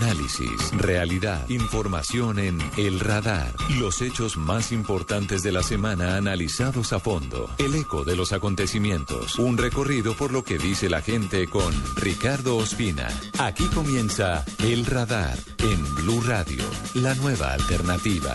Análisis, realidad, información en El Radar. Los hechos más importantes de la semana analizados a fondo. El eco de los acontecimientos. Un recorrido por lo que dice la gente con Ricardo Ospina. Aquí comienza El Radar en Blue Radio, la nueva alternativa.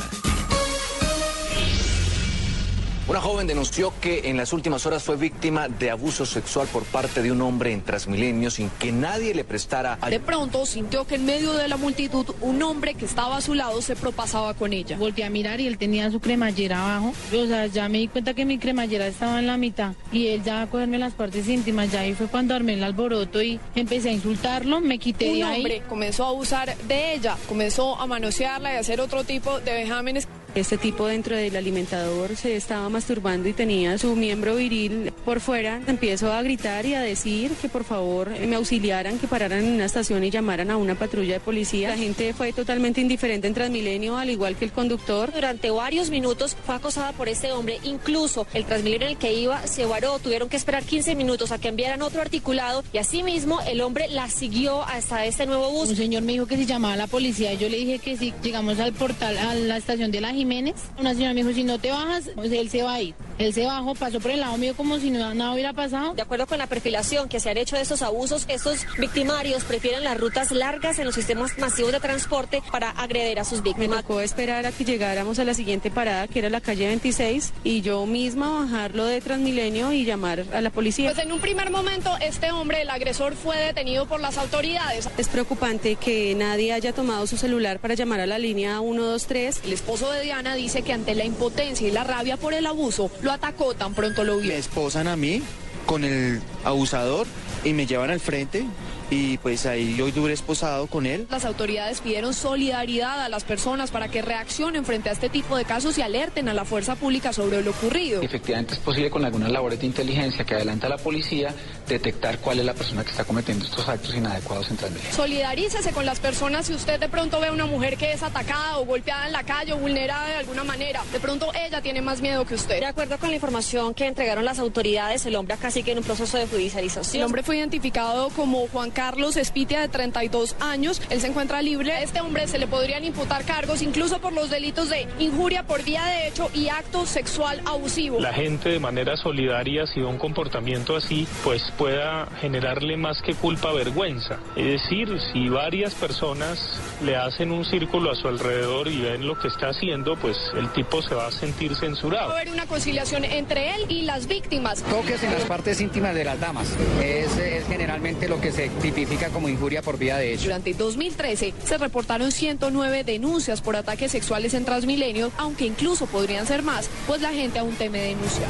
Una joven denunció que en las últimas horas fue víctima de abuso sexual por parte de un hombre en Transmilenio sin que nadie le prestara De pronto sintió que en medio de la multitud un hombre que estaba a su lado se propasaba con ella. Volví a mirar y él tenía su cremallera abajo. O sea, ya me di cuenta que mi cremallera estaba en la mitad y él ya a cogerme las partes íntimas. Ya ahí fue cuando armé el alboroto y empecé a insultarlo, me quité Un de ahí. hombre comenzó a abusar de ella, comenzó a manosearla y a hacer otro tipo de vejámenes. Este tipo dentro del alimentador se estaba masturbando y tenía su miembro viril por fuera. Empiezo a gritar y a decir que por favor me auxiliaran, que pararan en una estación y llamaran a una patrulla de policía. La gente fue totalmente indiferente en Transmilenio, al igual que el conductor. Durante varios minutos fue acosada por este hombre. Incluso el Transmilenio en el que iba se varó. Tuvieron que esperar 15 minutos a que enviaran otro articulado y asimismo el hombre la siguió hasta este nuevo bus. Un señor me dijo que se llamaba a la policía y yo le dije que si llegamos al portal, a la estación de la Jiménez, una señora me dijo, si no te bajas, pues él se va a ir. Él se bajó, pasó por el lado mío como si no, nada hubiera pasado. De acuerdo con la perfilación que se han hecho de estos abusos, estos victimarios prefieren las rutas largas en los sistemas masivos de transporte para agreder a sus Me víctimas. tocó esperar a que llegáramos a la siguiente parada, que era la calle 26, y yo misma bajarlo de Transmilenio y llamar a la policía. Pues en un primer momento este hombre, el agresor, fue detenido por las autoridades. Es preocupante que nadie haya tomado su celular para llamar a la línea 123. El esposo de Diana dice que ante la impotencia y la rabia por el abuso, lo atacó tan pronto lo vio. Me esposan a mí con el abusador y me llevan al frente y pues ahí yo duré esposado con él. Las autoridades pidieron solidaridad a las personas para que reaccionen frente a este tipo de casos y alerten a la fuerza pública sobre lo ocurrido. Efectivamente es posible con algunas labores de inteligencia que adelanta la policía detectar cuál es la persona que está cometiendo estos actos inadecuados en Transmilenio. Solidarícese con las personas si usted de pronto ve a una mujer que es atacada o golpeada en la calle o vulnerada de alguna manera. De pronto ella tiene más miedo que usted. De acuerdo con la información que entregaron las autoridades, el hombre acá sigue en un proceso de El judicialización. hombre fue identificado como Juan Carlos Espitia, de 32 años. Él se encuentra libre. A este hombre se le podrían imputar cargos incluso por los delitos de injuria por vía de hecho y acto sexual abusivo. la gente de manera solidaria, si ve un comportamiento así, pues pueda generarle más que culpa vergüenza. Es decir, si varias personas le hacen un círculo a su alrededor y ven lo que está haciendo, pues el tipo se va a sentir Va censurado. a haber una conciliación entre él y las víctimas. Toques en las partes íntimas de las damas. Es, es generalmente lo que se tipifica como injuria por vía de hecho. Durante 2013 se reportaron 109 denuncias por ataques sexuales en Transmilenio, aunque incluso podrían ser más, pues la gente aún teme denunciar.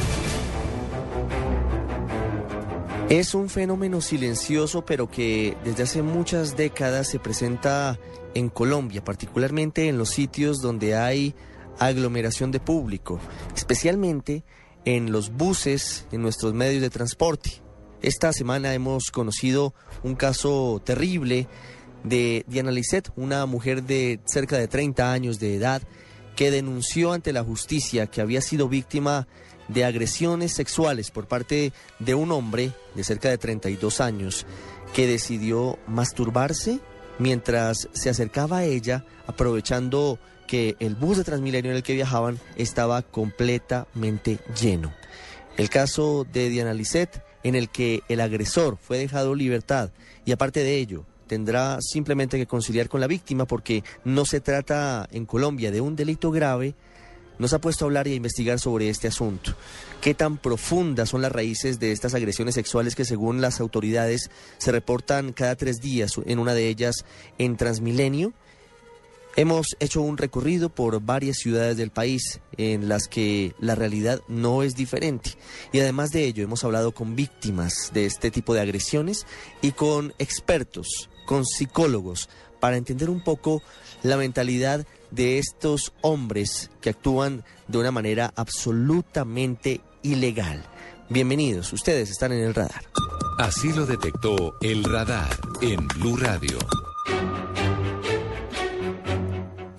Es un fenómeno silencioso, pero que desde hace muchas décadas se presenta en Colombia, particularmente en los sitios donde hay aglomeración de público, especialmente en los buses, en nuestros medios de transporte. Esta semana hemos conocido un caso terrible de Diana Lisset, una mujer de cerca de 30 años de edad, que denunció ante la justicia que había sido víctima de agresiones sexuales por parte de un hombre de cerca de 32 años que decidió masturbarse mientras se acercaba a ella aprovechando que el bus de Transmilenio en el que viajaban estaba completamente lleno. El caso de Diana Lisset en el que el agresor fue dejado libertad y aparte de ello tendrá simplemente que conciliar con la víctima porque no se trata en Colombia de un delito grave, nos ha puesto a hablar y a investigar sobre este asunto. ¿Qué tan profundas son las raíces de estas agresiones sexuales que según las autoridades se reportan cada tres días, en una de ellas en Transmilenio? Hemos hecho un recorrido por varias ciudades del país en las que la realidad no es diferente. Y además de ello, hemos hablado con víctimas de este tipo de agresiones y con expertos, con psicólogos, para entender un poco la mentalidad de estos hombres que actúan de una manera absolutamente ilegal. Bienvenidos, ustedes están en el radar. Así lo detectó el radar en Blue Radio.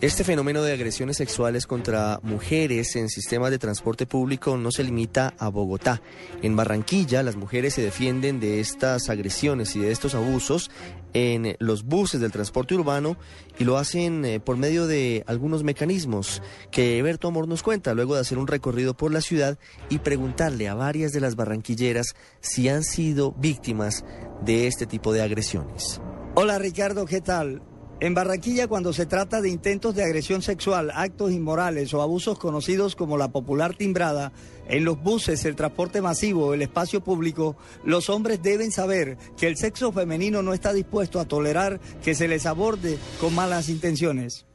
Este fenómeno de agresiones sexuales contra mujeres en sistemas de transporte público no se limita a Bogotá. En Barranquilla, las mujeres se defienden de estas agresiones y de estos abusos en los buses del transporte urbano y lo hacen eh, por medio de algunos mecanismos que Eberto Amor nos cuenta luego de hacer un recorrido por la ciudad y preguntarle a varias de las barranquilleras si han sido víctimas de este tipo de agresiones. Hola Ricardo, ¿qué tal? En Barranquilla, cuando se trata de intentos de agresión sexual, actos inmorales o abusos conocidos como la popular timbrada, en los buses, el transporte masivo, el espacio público, los hombres deben saber que el sexo femenino no está dispuesto a tolerar que se les aborde con malas intenciones.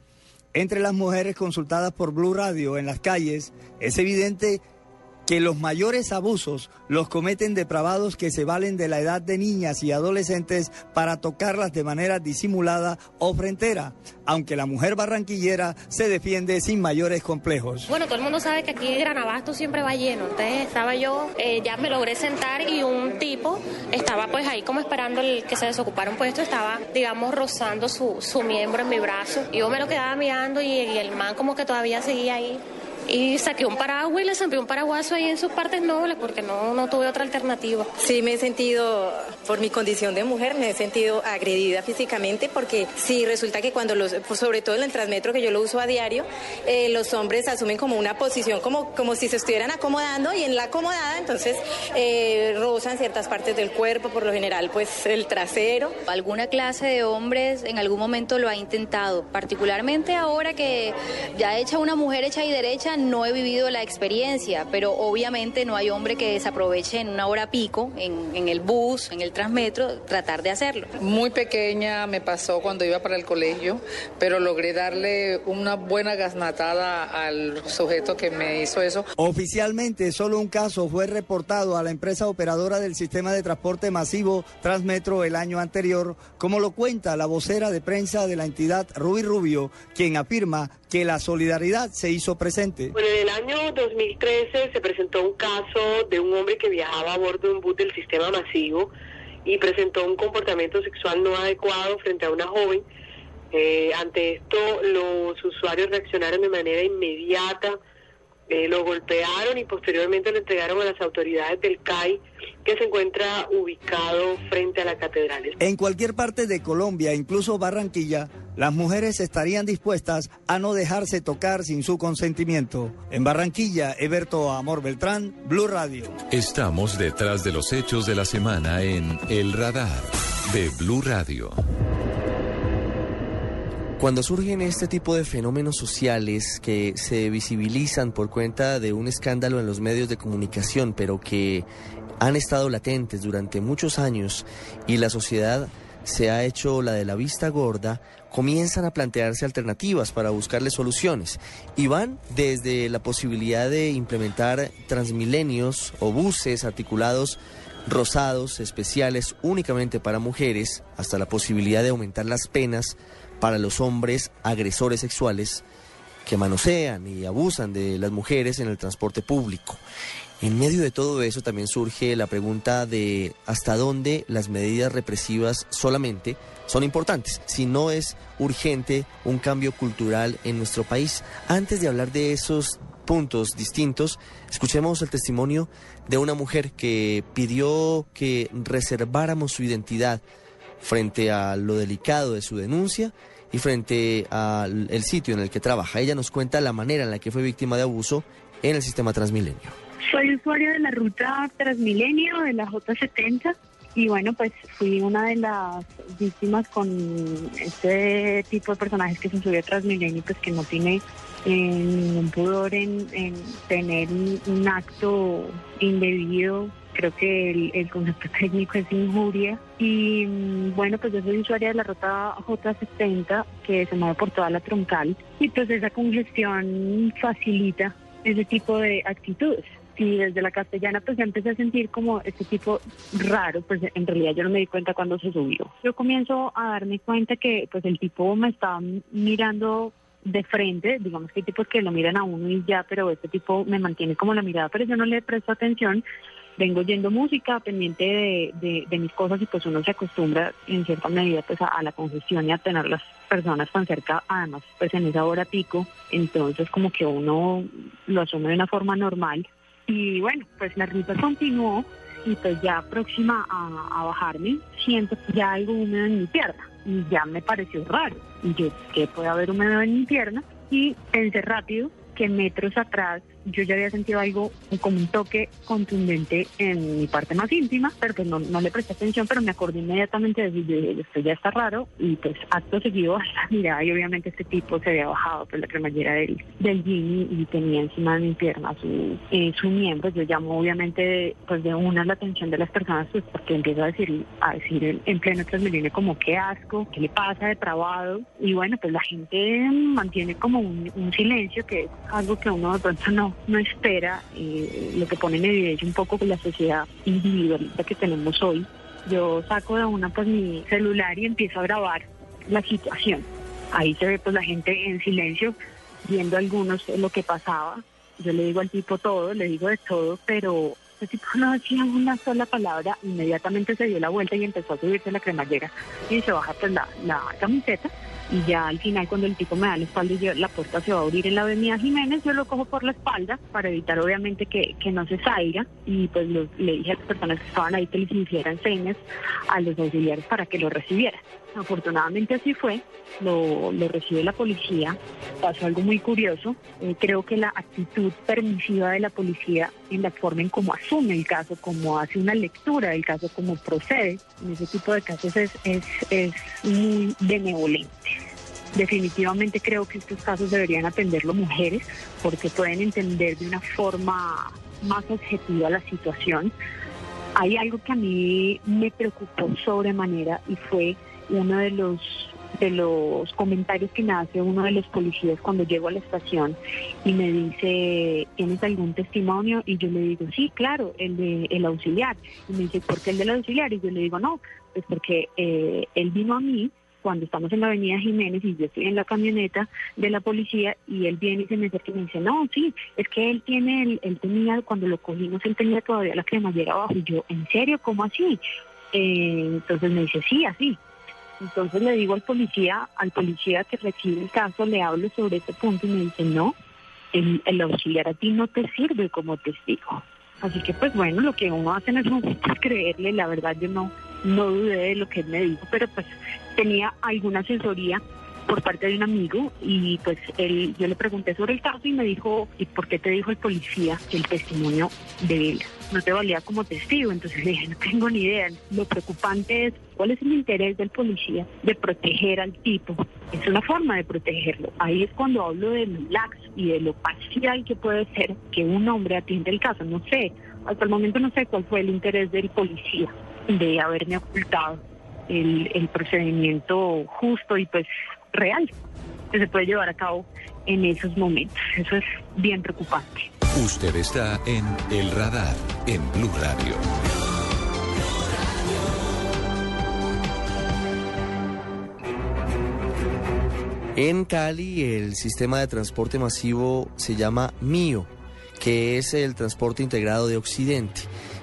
Entre las mujeres consultadas por Blue Radio en las calles, es evidente que los mayores abusos los cometen depravados que se valen de la edad de niñas y adolescentes para tocarlas de manera disimulada o frentera, aunque la mujer barranquillera se defiende sin mayores complejos. Bueno, todo el mundo sabe que aquí el Gran Abasto siempre va lleno, entonces estaba yo, eh, ya me logré sentar y un tipo estaba pues ahí como esperando el que se desocupara un puesto, estaba digamos rozando su, su miembro en mi brazo, y yo me lo quedaba mirando y el man como que todavía seguía ahí y saqué un paraguas y le zampié un paraguaso ahí en sus partes nobles porque no, no tuve otra alternativa. Sí, me he sentido, por mi condición de mujer, me he sentido agredida físicamente porque sí, resulta que cuando los, pues, sobre todo en el Transmetro que yo lo uso a diario, eh, los hombres asumen como una posición como, como si se estuvieran acomodando y en la acomodada entonces eh, rozan ciertas partes del cuerpo, por lo general pues el trasero. Alguna clase de hombres en algún momento lo ha intentado, particularmente ahora que ya hecha una mujer hecha y derecha, no he vivido la experiencia, pero obviamente no hay hombre que desaproveche en una hora pico, en, el bus, en el transmetro, tratar de hacerlo. Muy pequeña me pasó cuando iba para el colegio, pero logré darle una buena gasnatada al sujeto que me hizo eso. Oficialmente, solo un caso fue reportado a la empresa operadora del sistema de transporte masivo Transmetro el año anterior, como lo cuenta la vocera de prensa de la entidad Ruby Rubio, quien afirma que la solidaridad se hizo presente. Bueno, en el año 2013 se presentó un caso de un hombre que viajaba a bordo de un bus del sistema masivo y presentó un comportamiento sexual no adecuado frente a una joven. Eh, ante esto, los usuarios reaccionaron de manera inmediata, eh, lo golpearon y posteriormente lo entregaron a las autoridades del CAI que se encuentra ubicado frente a la catedral. En cualquier parte de Colombia, incluso Barranquilla, las mujeres estarían dispuestas a no dejarse tocar sin su consentimiento. En Barranquilla, Eberto Amor Beltrán, Blue Radio. Estamos detrás de los hechos de la semana en El Radar de Blue Radio. Cuando surgen este tipo de fenómenos sociales que se visibilizan por cuenta de un escándalo en los medios de comunicación, pero que han estado latentes durante muchos años y la sociedad se ha hecho la de la vista gorda, comienzan a plantearse alternativas para buscarle soluciones y van desde la posibilidad de implementar transmilenios o buses articulados rosados especiales únicamente para mujeres, hasta la posibilidad de aumentar las penas para los hombres agresores sexuales que manosean y abusan de las mujeres en el transporte público. En medio de todo eso también surge la pregunta de hasta dónde las medidas represivas solamente son importantes, si no es urgente un cambio cultural en nuestro país. Antes de hablar de esos puntos distintos, escuchemos el testimonio de una mujer que pidió que reserváramos su identidad frente a lo delicado de su denuncia y frente al sitio en el que trabaja. Ella nos cuenta la manera en la que fue víctima de abuso en el sistema Transmilenio. Soy usuaria de la ruta Transmilenio, de la J70, y bueno, pues fui una de las víctimas con este tipo de personajes que se subió a Transmilenio, pues que no tiene eh, ningún pudor en, tener un acto indebido creo que el, concepto técnico es injuria. Y mm, bueno, pues yo soy usuaria de la ruta J70 que se mueve por toda la troncal y pues esa congestión facilita ese tipo de actitudes. Y desde la castellana pues ya empecé a sentir como este tipo raro, pues en realidad yo no me di cuenta cuando se subió. Yo comienzo a darme cuenta que pues el tipo me estaba mirando de frente, digamos que hay tipos que lo miran a uno y ya, pero este tipo me mantiene como la mirada, pero yo no le presto atención vengo oyendo música, pendiente de, de, mis cosas y pues uno se acostumbra en cierta medida pues a, la congestión y a tener las personas tan cerca, además pues en esa hora pico, entonces como que uno lo asume de una forma normal. Y bueno, pues la ruta continuó y pues ya próxima a, a bajarme siento ya algo húmedo en mi pierna. Y ya me pareció raro. Y yo que puede haber húmedo en mi pierna y pensé rápido que metros atrás yo ya había sentido algo como un toque contundente en mi parte más íntima, pero pues no, no le presté atención, pero me acordé inmediatamente de decir, esto ya está raro, y pues acto seguido la mirada y obviamente este tipo se había bajado por pues, la cremallera del, del Jimmy y tenía encima de mi pierna su, eh, su miembro, yo llamo obviamente pues de una la atención de las personas pues porque empiezo a decir, a decir en pleno transmilenio como qué asco, qué le pasa de trabado, y bueno pues la gente mantiene como un, un silencio que es algo que uno de pronto no, no espera, eh, lo que pone en evidencia un poco la sociedad individualista que tenemos hoy. Yo saco de una pues mi celular y empiezo a grabar la situación. Ahí se ve pues la gente en silencio viendo algunos lo que pasaba. Yo le digo al tipo todo, le digo de todo, pero el tipo no decía una sola palabra, inmediatamente se dio la vuelta y empezó a subirse la cremallera y se baja pues la, la camiseta y ya al final cuando el tipo me da la espalda y la puerta se va a abrir en la avenida Jiménez, yo lo cojo por la espalda para evitar obviamente que, que no se salga. Y pues le dije a las personas que estaban ahí que les hicieran señas a los auxiliares para que lo recibieran. Afortunadamente así fue, lo, lo recibe la policía, pasó algo muy curioso, eh, creo que la actitud permisiva de la policía en la forma en cómo asume el caso, cómo hace una lectura del caso, cómo procede, en ese tipo de casos es, es, es muy benevolente. Definitivamente creo que estos casos deberían atenderlo mujeres porque pueden entender de una forma más objetiva la situación. Hay algo que a mí me preocupó sobremanera y fue uno de los de los comentarios que me hace uno de los policías cuando llego a la estación y me dice, ¿tienes algún testimonio? Y yo le digo, sí, claro, el de el auxiliar. Y me dice, ¿por qué el del auxiliar? Y yo le digo, no, pues porque eh, él vino a mí cuando estamos en la avenida Jiménez y yo estoy en la camioneta de la policía y él viene y se me acerca y me dice, no, sí, es que él tiene, él tenía, cuando lo cogimos, él tenía todavía la cremallera abajo. Y yo, ¿en serio? ¿Cómo así? Eh, entonces me dice, sí, así. Entonces le digo al policía, al policía que recibe el caso, le hablo sobre ese punto y me dice, no, el, auxiliar a ti no te sirve como testigo. Así que pues bueno, lo que uno hace en ese momento es creerle, la verdad yo no, no dudé de lo que él me dijo, pero pues tenía alguna asesoría por parte de un amigo y pues él, yo le pregunté sobre el caso y me dijo, ¿y por qué te dijo el policía que el testimonio de él no te valía como testigo? Entonces le dije, no tengo ni idea. Lo preocupante es cuál es el interés del policía de proteger al tipo. Es una forma de protegerlo. Ahí es cuando hablo de lo lax y de lo parcial que puede ser que un hombre atienda el caso. No sé, hasta el momento no sé cuál fue el interés del policía de haberme ocultado el, el procedimiento justo y pues real que se puede llevar a cabo en esos momentos. Eso es bien preocupante. Usted está en El Radar, en Blue Radio. En Cali el sistema de transporte masivo se llama MIO, que es el transporte integrado de Occidente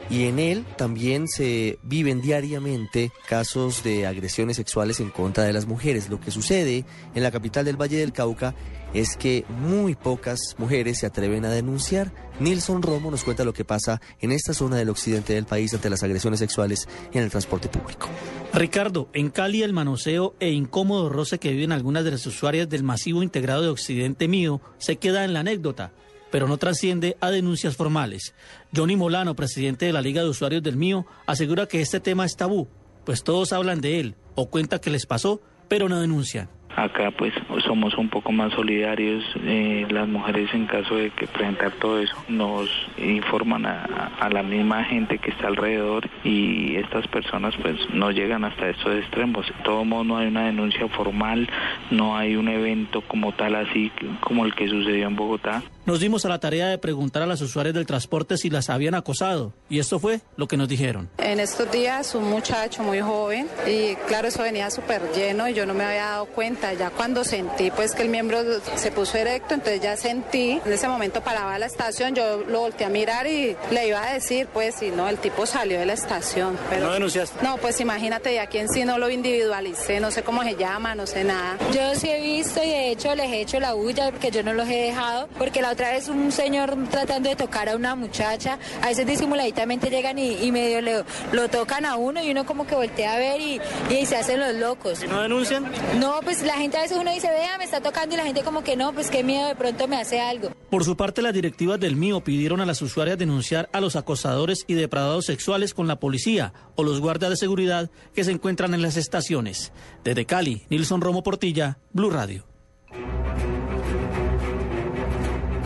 y en él también se viven diariamente casos de agresiones sexuales en contra de las mujeres. Lo que sucede en la capital del Valle del Cauca es que muy pocas mujeres se atreven a denunciar. Nilson Romo nos cuenta lo que pasa en esta zona del occidente del país ante las agresiones sexuales en el transporte público. Ricardo, en Cali el manoseo e incómodo roce que viven algunas de las usuarias del masivo integrado de Occidente mío se queda en la anécdota pero no trasciende a denuncias formales. Johnny Molano, presidente de la Liga de Usuarios del Mío, asegura que este tema es tabú, pues todos hablan de él o cuenta que les pasó, pero no denuncian. Acá pues somos un poco más solidarios, eh, las mujeres en caso de que presentar todo eso nos informan a, la misma gente que está alrededor y estas personas pues no llegan hasta estos extremos. De todo modo no hay una denuncia formal, no hay un evento como tal así como el que sucedió en Bogotá. Nos dimos a la tarea de preguntar a las usuarias del transporte si las habían acosado y esto fue lo que nos dijeron. En estos días un muchacho muy joven y claro, eso venía súper lleno y yo no me había dado cuenta. Ya cuando sentí pues que el miembro se puso erecto, entonces ya sentí, en ese momento paraba la estación, yo lo volteé a mirar y le iba a decir pues si no, el tipo salió de la estación. Pero, ¿No denunciaste? No, pues imagínate, aquí en sí no lo individualicé, no sé cómo se llama, no sé nada. Yo sí he visto y de hecho les he hecho la bulla porque yo no los he dejado, porque la otra vez un señor tratando de tocar a una muchacha, a veces disimuladitamente llegan y, y medio le- lo tocan a uno y uno como que voltea a ver y, y se hacen los locos. ¿Y no denuncian? No, pues la gente a veces uno dice, vea, me está tocando y la gente como que no, pues qué miedo, de pronto me hace algo. Por su parte, las directivas del MIO pidieron a las usuarias denunciar a los acosadores y depradados sexuales con la policía o los guardias de seguridad que se encuentran en las estaciones. Desde Cali, Nilson Romo Portilla, Blue Radio.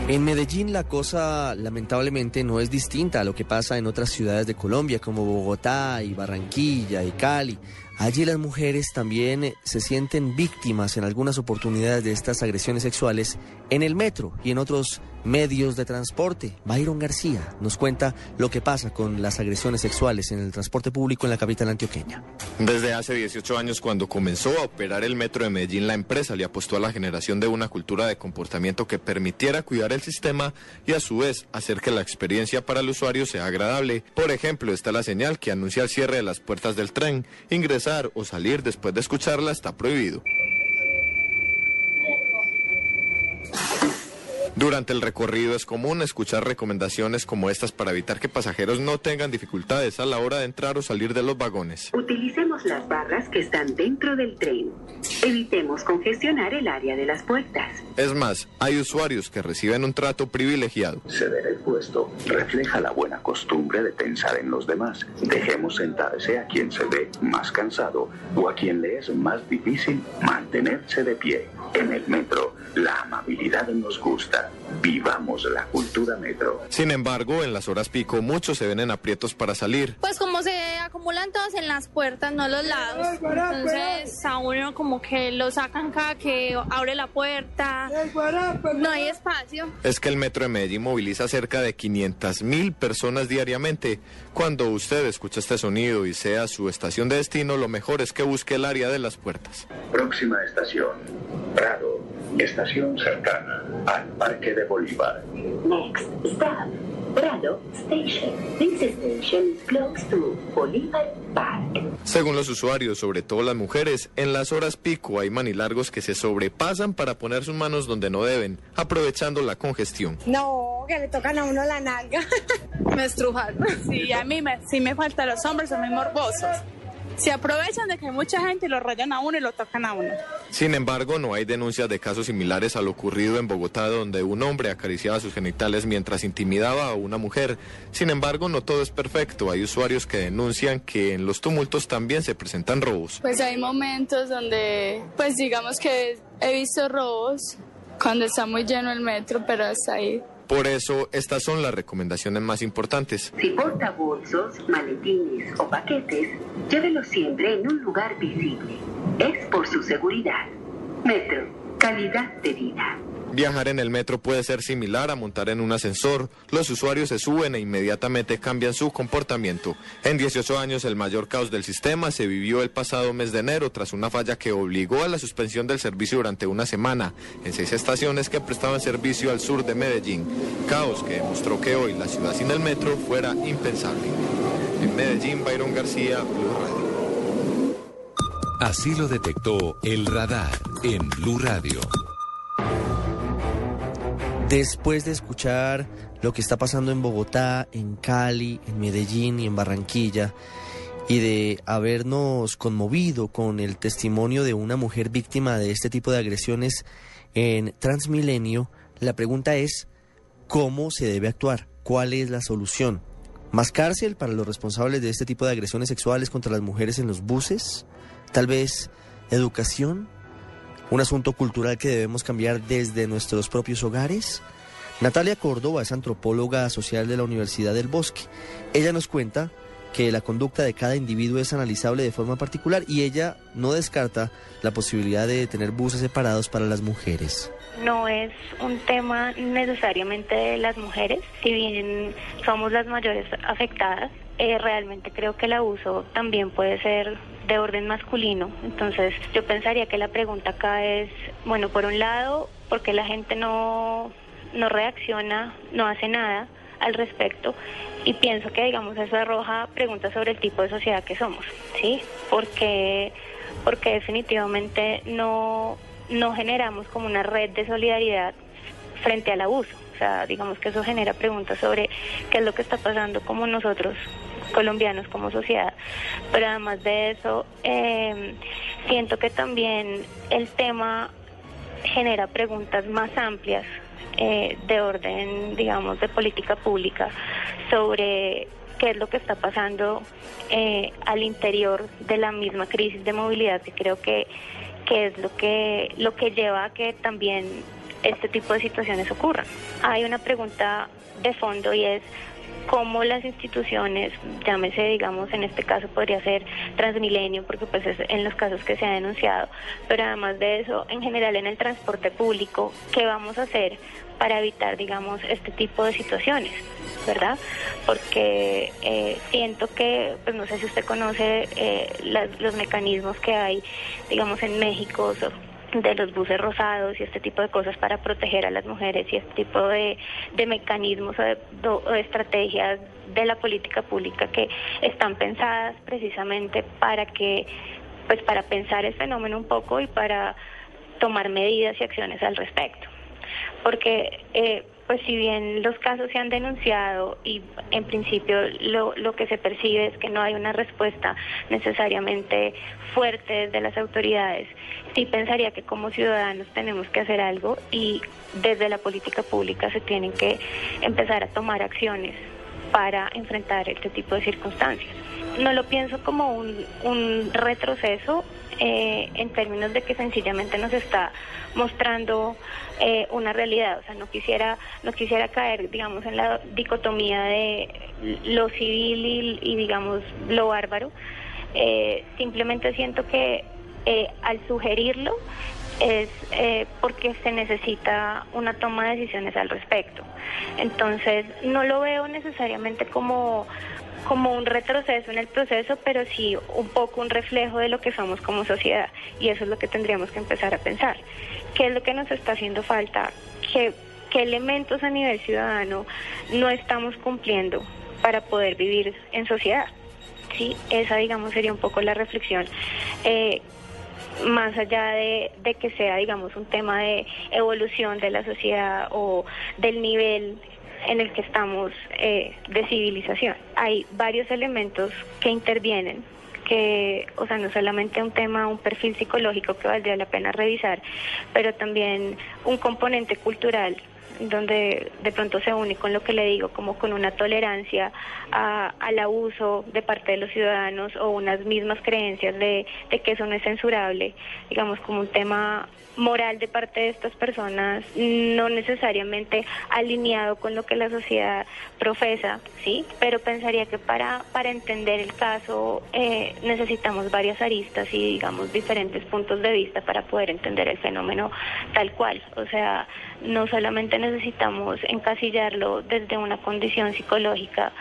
En Medellín la cosa lamentablemente no es distinta a lo que pasa en otras ciudades de Colombia como Bogotá y Barranquilla y Cali. Allí las mujeres también eh, se sienten víctimas en algunas oportunidades de estas agresiones sexuales en el metro y en otros medios de transporte. Byron García nos cuenta lo que pasa con las agresiones sexuales en el transporte público en la capital antioqueña. Desde hace 18 años, cuando comenzó a operar el metro de Medellín, la empresa le apostó a la generación de una cultura de comportamiento que permitiera cuidar el sistema y a su vez hacer que la experiencia para el usuario sea agradable. Por ejemplo, está la señal que anuncia el cierre de las puertas del tren. Ingresar o salir después de escucharla está prohibido. Durante el recorrido es común escuchar recomendaciones como estas para evitar que pasajeros no tengan dificultades a la hora de entrar o salir de los vagones. Utilicemos las barras que están dentro del tren. Evitemos congestionar el área de las puertas. Es más, hay usuarios que reciben un trato privilegiado. Ceder el puesto refleja la buena costumbre de pensar en los demás. Dejemos sentarse a quien se ve más cansado o a quien le es más difícil mantenerse de pie. En el metro, la amabilidad nos gusta. Vivamos la cultura metro. Sin embargo, en las horas pico muchos se ven en aprietos para salir. Pues como se acumulan todos en las puertas, no los lados. Entonces a uno como que lo sacan cada que abre la puerta. No hay espacio. Es que el metro de Medellín moviliza cerca de 500 mil personas diariamente. Cuando usted escucha este sonido y sea su estación de destino, lo mejor es que busque el área de las puertas. Próxima estación, Prado. Estación cercana al Parque de Bolívar. Next stop, Prado Station. This station is close to Bolívar Park. Según los usuarios, sobre todo las mujeres, en las horas pico hay manilargos que se sobrepasan para poner sus manos donde no deben, aprovechando la congestión. No, que le tocan a uno la nalga. Me estrujan. Sí, a mí me, sí me falta los hombres, son muy morbosos. Se aprovechan de que hay mucha gente y lo rayan a uno y lo tocan a uno. Sin embargo, no hay denuncias de casos similares a lo ocurrido en Bogotá, donde un hombre acariciaba sus genitales mientras intimidaba a una mujer. Sin embargo, no todo es perfecto. Hay usuarios que denuncian que en los tumultos también se presentan robos. Pues hay momentos donde, pues digamos que he visto robos cuando está muy lleno el metro, pero hasta ahí. Por eso, estas son las recomendaciones más importantes. Si porta bolsos, maletines o paquetes, llévelos siempre en un lugar visible. Es por su seguridad. Metro, calidad de vida. Viajar en el metro puede ser similar a montar en un ascensor. Los usuarios se suben e inmediatamente cambian su comportamiento. En 18 años, el mayor caos del sistema se vivió el pasado mes de enero tras una falla que obligó a la suspensión del servicio durante una semana en seis estaciones que prestaban servicio al sur de Medellín. Caos que demostró que hoy la ciudad sin el metro fuera impensable. En Medellín, Byron García, Blue Radio. Así lo detectó el radar en Blue Radio. Después de escuchar lo que está pasando en Bogotá, en Cali, en Medellín y en Barranquilla, y de habernos conmovido con el testimonio de una mujer víctima de este tipo de agresiones en Transmilenio, la pregunta es, ¿cómo se debe actuar? ¿Cuál es la solución? ¿Más cárcel para los responsables de este tipo de agresiones sexuales contra las mujeres en los buses? ¿Tal vez educación? ¿Un asunto cultural que debemos cambiar desde nuestros propios hogares? Natalia Córdoba es antropóloga social de la Universidad del Bosque. Ella nos cuenta que la conducta de cada individuo es analizable de forma particular y ella no descarta la posibilidad de tener buses separados para las mujeres. No es un tema necesariamente de las mujeres, si bien somos las mayores afectadas, eh, realmente creo que el abuso también puede ser de orden masculino. Entonces yo pensaría que la pregunta acá es, bueno, por un lado, porque la gente no, no reacciona, no hace nada al respecto y pienso que digamos eso arroja preguntas sobre el tipo de sociedad que somos, ¿sí? Porque porque definitivamente no no generamos como una red de solidaridad frente al abuso. O sea, digamos que eso genera preguntas sobre qué es lo que está pasando como nosotros colombianos como sociedad. Pero además de eso, eh, siento que también el tema genera preguntas más amplias eh, de orden, digamos, de política pública sobre qué es lo que está pasando eh, al interior de la misma crisis de movilidad que creo que, que es lo que lo que lleva a que también este tipo de situaciones ocurran. Hay una pregunta de fondo y es cómo las instituciones, llámese, digamos, en este caso podría ser Transmilenio, porque pues es en los casos que se ha denunciado, pero además de eso, en general en el transporte público, ¿qué vamos a hacer para evitar, digamos, este tipo de situaciones? ¿verdad? Porque eh, siento que, pues no sé si usted conoce eh, los mecanismos que hay, digamos, en México de los buses rosados y este tipo de cosas para proteger a las mujeres y este tipo de, mecanismos o de, estrategias de la política pública que están pensadas precisamente para que, pues para pensar el fenómeno un poco y para tomar medidas y acciones al respecto. Porque eh, pues si bien los casos se han denunciado y en principio lo, lo que se percibe es que no hay una respuesta necesariamente fuerte de las autoridades, sí pensaría que como ciudadanos tenemos que hacer algo y desde la política pública se tienen que empezar a tomar acciones para enfrentar este tipo de circunstancias. No lo pienso como un, un retroceso eh, en términos de que sencillamente nos está mostrando eh, una realidad. O sea, no quisiera, no quisiera caer, digamos, en la dicotomía de lo civil y, digamos, lo bárbaro. Eh, simplemente siento que al sugerirlo es porque se necesita una toma de decisiones al respecto. Entonces, no lo veo necesariamente como como un retroceso en el proceso, pero sí un poco un reflejo de lo que somos como sociedad. Y eso es lo que tendríamos que empezar a pensar. ¿Qué es lo que nos está haciendo falta? ¿Qué, qué elementos a nivel ciudadano no estamos cumpliendo para poder vivir en sociedad? Sí, esa digamos sería un poco la reflexión. Eh, más allá de, de, que sea, digamos, un tema de evolución de la sociedad o del nivel en el que estamos eh, de civilización. Hay varios elementos que intervienen que, o sea, no solamente un tema, un perfil psicológico que valdría la pena revisar, pero también un componente cultural donde de pronto se une con lo que le digo, como con una tolerancia al abuso de parte de los ciudadanos o unas mismas creencias de, de que eso no es censurable, digamos como un tema moral de parte de estas personas, no necesariamente alineado con lo que la sociedad profesa, sí, pero pensaría que para, para entender el caso eh, necesitamos varias aristas y digamos diferentes puntos de vista para poder entender el fenómeno tal cual. O sea, no solamente necesitamos encasillarlo desde una condición psicológica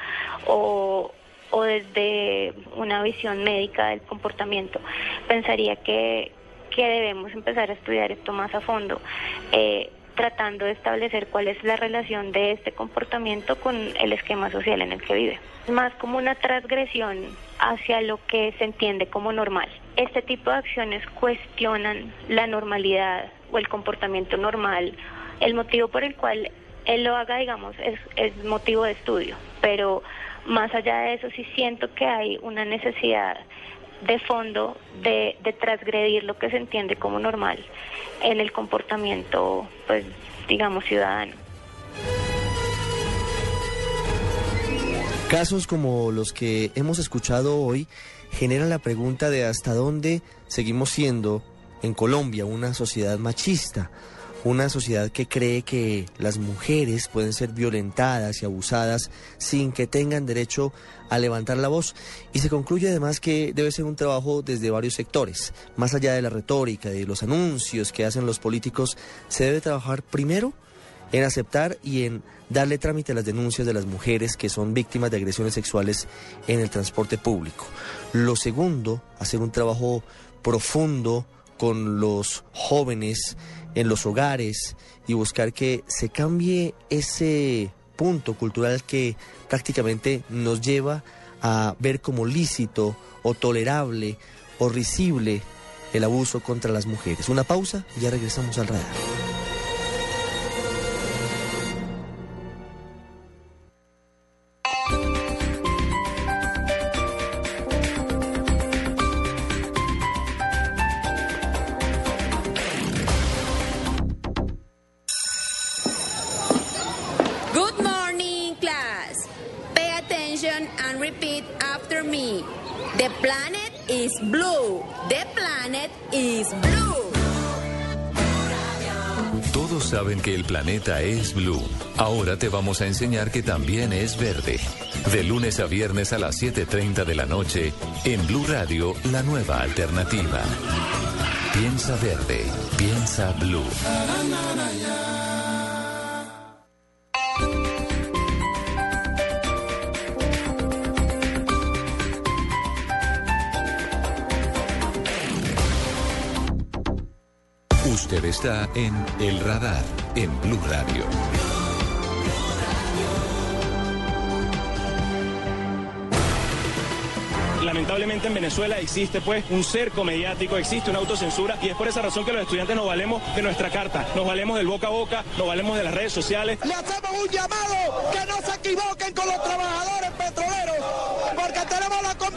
o, o desde una visión médica del comportamiento. Pensaría que, que debemos empezar a estudiar esto más a fondo, eh, tratando de establecer cuál es la relación de este comportamiento con el esquema social en el que vive. Más como una transgresión hacia lo que se entiende como normal. Este tipo de acciones cuestionan la normalidad o el comportamiento normal. El motivo por el cual él lo haga, digamos, es, es motivo de estudio, pero más allá de eso sí siento que hay una necesidad de fondo de, de transgredir lo que se entiende como normal en el comportamiento, pues, digamos, ciudadano. Casos como los que hemos escuchado hoy generan la pregunta de hasta dónde seguimos siendo en Colombia una sociedad machista, una sociedad que cree que las mujeres pueden ser violentadas y abusadas sin que tengan derecho a levantar la voz. Y se concluye además que debe ser un trabajo desde varios sectores. Más allá de la retórica, de los anuncios que hacen los políticos, se debe trabajar primero en aceptar y en darle trámite a las denuncias de las mujeres que son víctimas de agresiones sexuales en el transporte público. Lo segundo, hacer un trabajo profundo con los jóvenes en los hogares y buscar que se cambie ese punto cultural que prácticamente nos lleva a ver como lícito o tolerable o risible el abuso contra las mujeres. Una pausa y ya regresamos al radar. Planeta es blue. Ahora te vamos a enseñar que también es verde. De lunes a viernes a las 7.30 de la noche, en Blue Radio, la nueva alternativa. Piensa verde, piensa blue. Está en El Radar, en Blue Radio. Lamentablemente en Venezuela existe pues un cerco mediático, existe una autocensura y es por esa razón que los estudiantes nos valemos de nuestra carta, nos valemos del boca a boca, nos valemos de las redes sociales. Le hacemos un llamado que no se equivoquen con los trabajadores petroleros,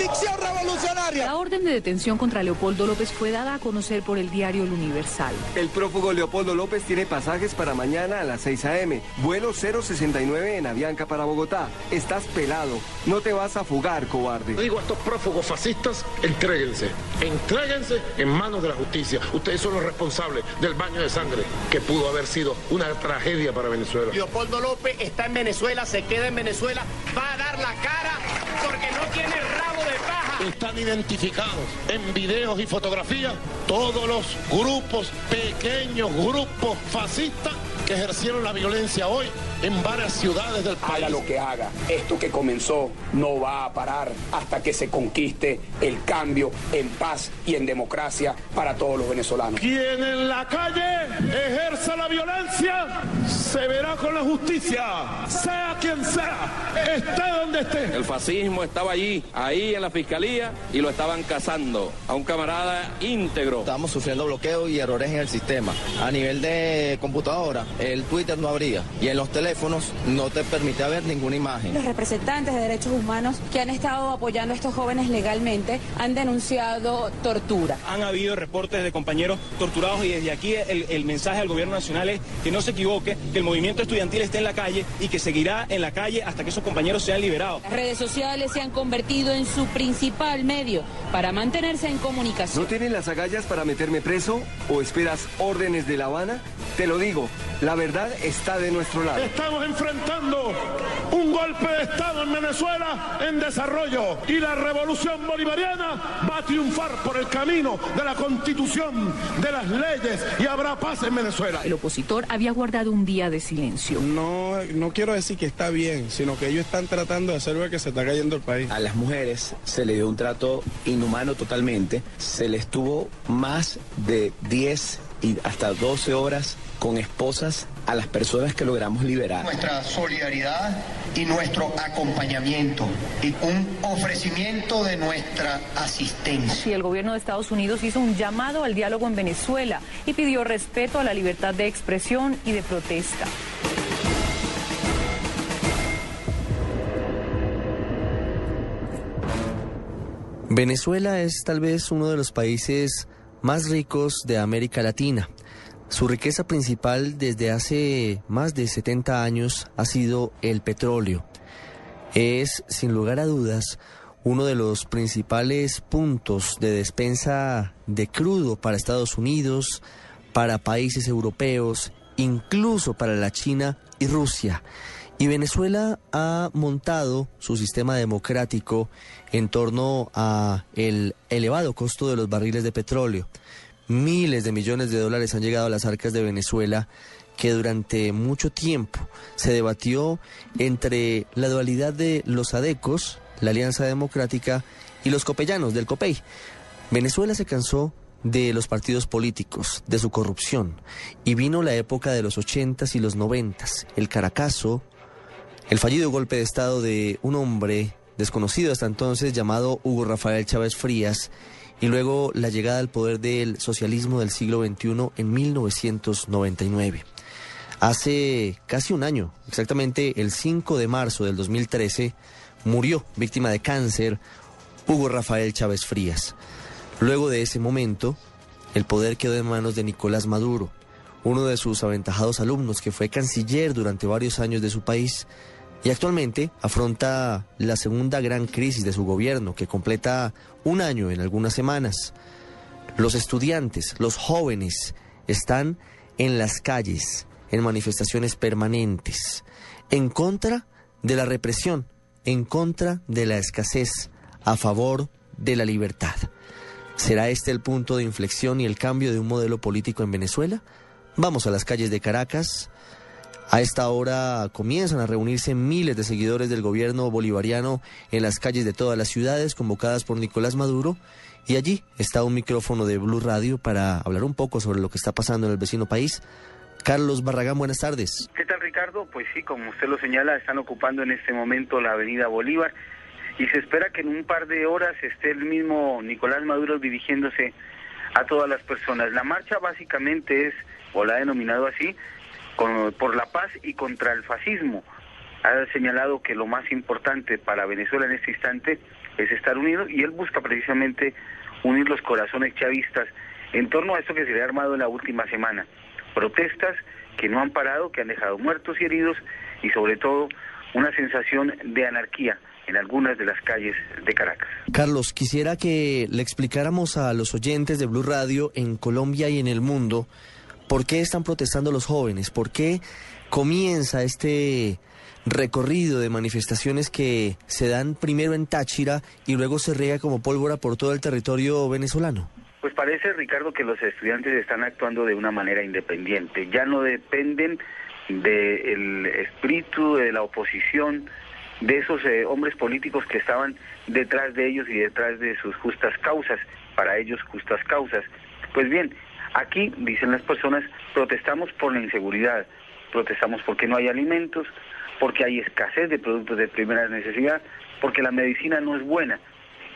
convicción revolucionaria. La orden de detención contra Leopoldo López fue dada a conocer por el diario El Universal. El prófugo Leopoldo López tiene pasajes para mañana a las 6 a.m. Vuelo 069 en Avianca para Bogotá. Estás pelado. No te vas a fugar, cobarde. Digo a estos prófugos fascistas, entréguense. Entréguense en manos de la justicia. Ustedes son los responsables del baño de sangre que pudo haber sido una tragedia para Venezuela. Leopoldo López está en Venezuela, se queda en Venezuela, va a dar la cara porque no tiene. Están identificados en videos y fotografías todos los grupos, pequeños grupos fascistas que ejercieron la violencia hoy en varias ciudades del país. Haga lo que haga, esto que comenzó no va a parar hasta que se conquiste el cambio en paz y en democracia para todos los venezolanos. Quien en la calle ejerza la violencia se verá con la justicia, sea quien sea, esté donde esté. El fascismo estaba allí, ahí en la fiscalía, y lo estaban cazando a un camarada íntegro. Estamos sufriendo bloqueos y errores en el sistema. A nivel de computadora, el Twitter no abría y en los teléfonos no te permite ver ninguna imagen. Los representantes de derechos humanos que han estado apoyando a estos jóvenes legalmente han denunciado tortura. Han habido reportes de compañeros torturados y desde aquí el, el mensaje al gobierno nacional es que no se equivoque, que el movimiento estudiantil esté en la calle y que seguirá en la calle hasta que esos compañeros sean liberados. Las redes sociales se han convertido en su principal medio para mantenerse en comunicación. ¿No tienes las agallas para meterme preso o esperas órdenes de La Habana? Te lo digo, la verdad está de nuestro lado. Estamos enfrentando un golpe de Estado en Venezuela en desarrollo y la revolución bolivariana va a triunfar por el camino de la constitución, de las leyes y habrá paz en Venezuela. El opositor había guardado un día de silencio. No, no quiero decir que está bien, sino que ellos están tratando de hacer ver que se está cayendo el país. A las mujeres se le dio un trato inhumano totalmente. Se les tuvo más de 10 y hasta 12 horas con esposas a las personas que logramos liberar. Nuestra solidaridad y nuestro acompañamiento y un ofrecimiento de nuestra asistencia. Y el gobierno de Estados Unidos hizo un llamado al diálogo en Venezuela y pidió respeto a la libertad de expresión y de protesta. Venezuela es tal vez uno de los países más ricos de América Latina. Su riqueza principal desde hace más de 70 años ha sido el petróleo. Es, sin lugar a dudas, uno de los principales puntos de despensa de crudo para Estados Unidos, para países europeos incluso para la China y Rusia. Y Venezuela ha montado su sistema democrático en torno a el elevado costo de los barriles de petróleo. Miles de millones de dólares han llegado a las arcas de Venezuela que durante mucho tiempo se debatió entre la dualidad de los adecos, la Alianza Democrática, y los copellanos del COPEI. Venezuela se cansó de los partidos políticos, de su corrupción, y vino la época de los ochentas y los noventas, el Caracazo, el fallido golpe de Estado de un hombre desconocido hasta entonces llamado Hugo Rafael Chávez Frías y luego la llegada al poder del socialismo del siglo XXI en 1999. Hace casi un año, exactamente el 5 de marzo del 2013, murió víctima de cáncer Hugo Rafael Chávez Frías. Luego de ese momento, el poder quedó en manos de Nicolás Maduro, uno de sus aventajados alumnos que fue canciller durante varios años de su país y actualmente afronta la segunda gran crisis de su gobierno, que completa un año en algunas semanas. Los estudiantes, los jóvenes, están en las calles, en manifestaciones permanentes, en contra de la represión, en contra de la escasez, a favor de la libertad. ¿Será este el punto de inflexión y el cambio de un modelo político en Venezuela? Vamos a las calles de Caracas, a esta hora comienzan a reunirse miles de seguidores del gobierno bolivariano en las calles de todas las ciudades convocadas por Nicolás Maduro y allí está un micrófono de Blue Radio para hablar un poco sobre lo que está pasando en el vecino país. Carlos Barragán, buenas tardes. ¿Qué tal Ricardo? Pues sí, como usted lo señala, están ocupando en este momento la avenida Bolívar y se espera que en un par de horas esté el mismo Nicolás Maduro dirigiéndose a todas las personas. La marcha básicamente es, o la ha denominado así, por la paz y contra el fascismo. Ha señalado que lo más importante para Venezuela en este instante es estar unido y él busca precisamente unir los corazones chavistas en torno a esto que se le ha armado en la última semana. Protestas que no han parado, que han dejado muertos y heridos y sobre todo una sensación de anarquía en algunas de las calles de Caracas. Carlos, quisiera que le explicáramos a los oyentes de Blue Radio en Colombia y en el mundo ¿Por qué están protestando los jóvenes? ¿Por qué comienza este recorrido de manifestaciones que se dan primero en Táchira y luego se riega como pólvora por todo el territorio venezolano? Pues parece, Ricardo, que los estudiantes están actuando de una manera independiente. Ya no dependen del espíritu de la oposición, de esos eh, hombres políticos que estaban detrás de ellos y detrás de sus justas causas, para ellos justas causas. Pues bien, Aquí, dicen las personas, protestamos por la inseguridad, protestamos porque no hay alimentos, porque hay escasez de productos de primera necesidad, porque la medicina no es buena.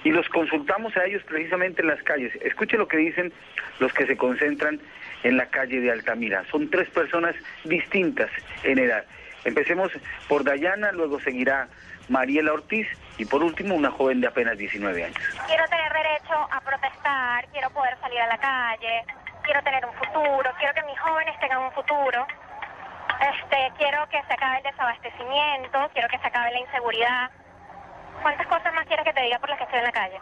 Y los consultamos a ellos precisamente en las calles. Escuche lo que dicen los que se concentran en la calle de Altamira. Son tres personas distintas en edad. Empecemos por Dayana, luego seguirá Mariela Ortiz y por último una joven de apenas 19 años. Quiero tener derecho a protestar, quiero poder salir a la calle, quiero tener un futuro, quiero que mis jóvenes tengan un futuro, este, quiero que se acabe el desabastecimiento, quiero que se acabe la inseguridad. ¿Cuántas cosas más quieres que te diga por las que estoy en la calle?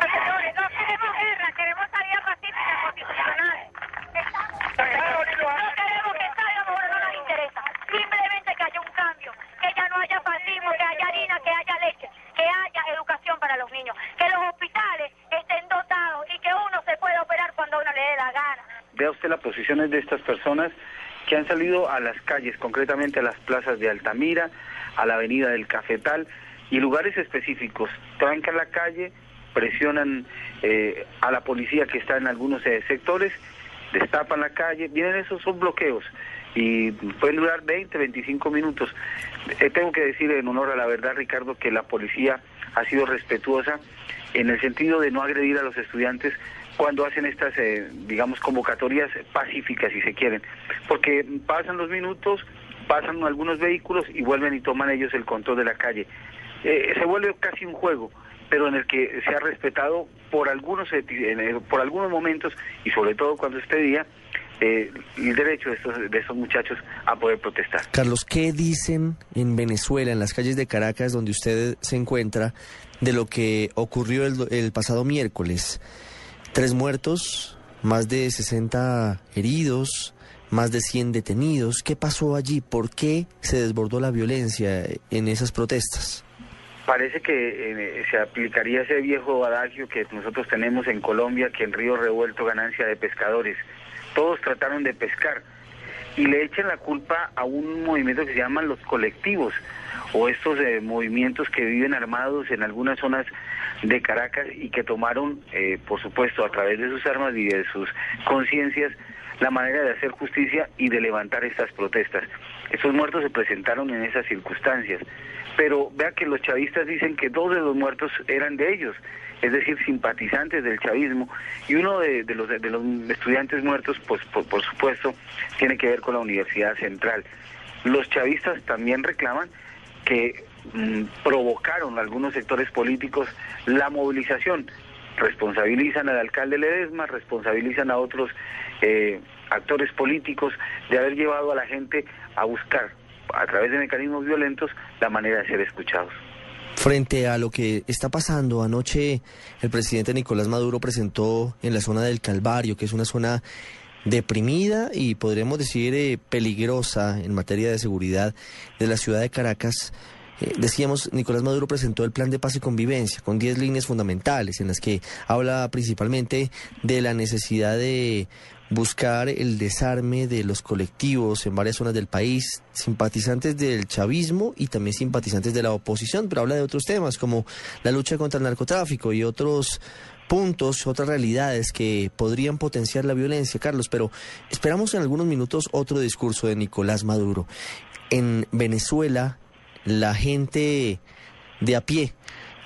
Señores, no queremos guerra, queremos salida pacífica constitucional. No queremos que salga, ahora no nos interesa. Simplemente que haya un cambio, que ya no haya fascismo, que haya harina, que haya leche, que haya educación para los niños, que los hospitales estén dotados y que uno se pueda operar cuando uno le dé la gana. Las posiciones de estas personas que han salido a las calles, concretamente a las plazas de Altamira, a la avenida del Cafetal y lugares específicos. Trancan la calle, presionan eh, a la policía que está en algunos eh, sectores, destapan la calle, vienen esos son bloqueos y pueden durar 20, 25 minutos. Eh, tengo que decir en honor a la verdad, Ricardo, que la policía ha sido respetuosa en el sentido de no agredir a los estudiantes cuando hacen estas, eh, digamos, convocatorias pacíficas, si se quieren, porque pasan los minutos, pasan algunos vehículos y vuelven y toman ellos el control de la calle. Eh, se vuelve casi un juego, pero en el que se ha respetado por algunos, por algunos momentos y sobre todo cuando este día eh, el derecho de estos, de estos muchachos a poder protestar. Carlos, ¿qué dicen en Venezuela, en las calles de Caracas, donde usted se encuentra, de lo que ocurrió el pasado miércoles? Tres muertos, más de 60 heridos, más de 100 detenidos. ¿Qué pasó allí? ¿Por qué se desbordó la violencia en esas protestas? Parece que eh, se aplicaría ese viejo adagio que nosotros tenemos en Colombia, que en río revuelto ganancia de pescadores. Todos trataron de pescar y le echan la culpa a un movimiento que se llaman los colectivos o estos eh, movimientos que viven armados en algunas zonas de Caracas y que tomaron, eh, por supuesto, a través de sus armas y de sus conciencias, la manera de hacer justicia y de levantar estas protestas. Estos muertos se presentaron en esas circunstancias, pero vea que los chavistas dicen que dos de los muertos eran de ellos, es decir, simpatizantes del chavismo, y uno de, los, de los estudiantes muertos, pues por, supuesto, tiene que ver con la Universidad Central. Los chavistas también reclaman que mm, provocaron algunos sectores políticos la movilización. Responsabilizan al alcalde Ledesma, responsabilizan a otros eh, actores políticos de haber llevado a la gente a buscar a través de mecanismos violentos la manera de ser escuchados. Frente a lo que está pasando, anoche el presidente Nicolás Maduro presentó en la zona del Calvario, que es una zona deprimida y podríamos decir eh, peligrosa en materia de seguridad de la ciudad de Caracas, eh, decíamos, Nicolás Maduro presentó el plan de paz y convivencia con 10 líneas fundamentales en las que habla principalmente de la necesidad de buscar el desarme de los colectivos en varias zonas del país, simpatizantes del chavismo y también simpatizantes de la oposición, pero habla de otros temas como la lucha contra el narcotráfico y otros puntos, otras realidades que podrían potenciar la violencia, Carlos, pero esperamos en algunos minutos otro discurso de Nicolás Maduro. En Venezuela, la gente de a pie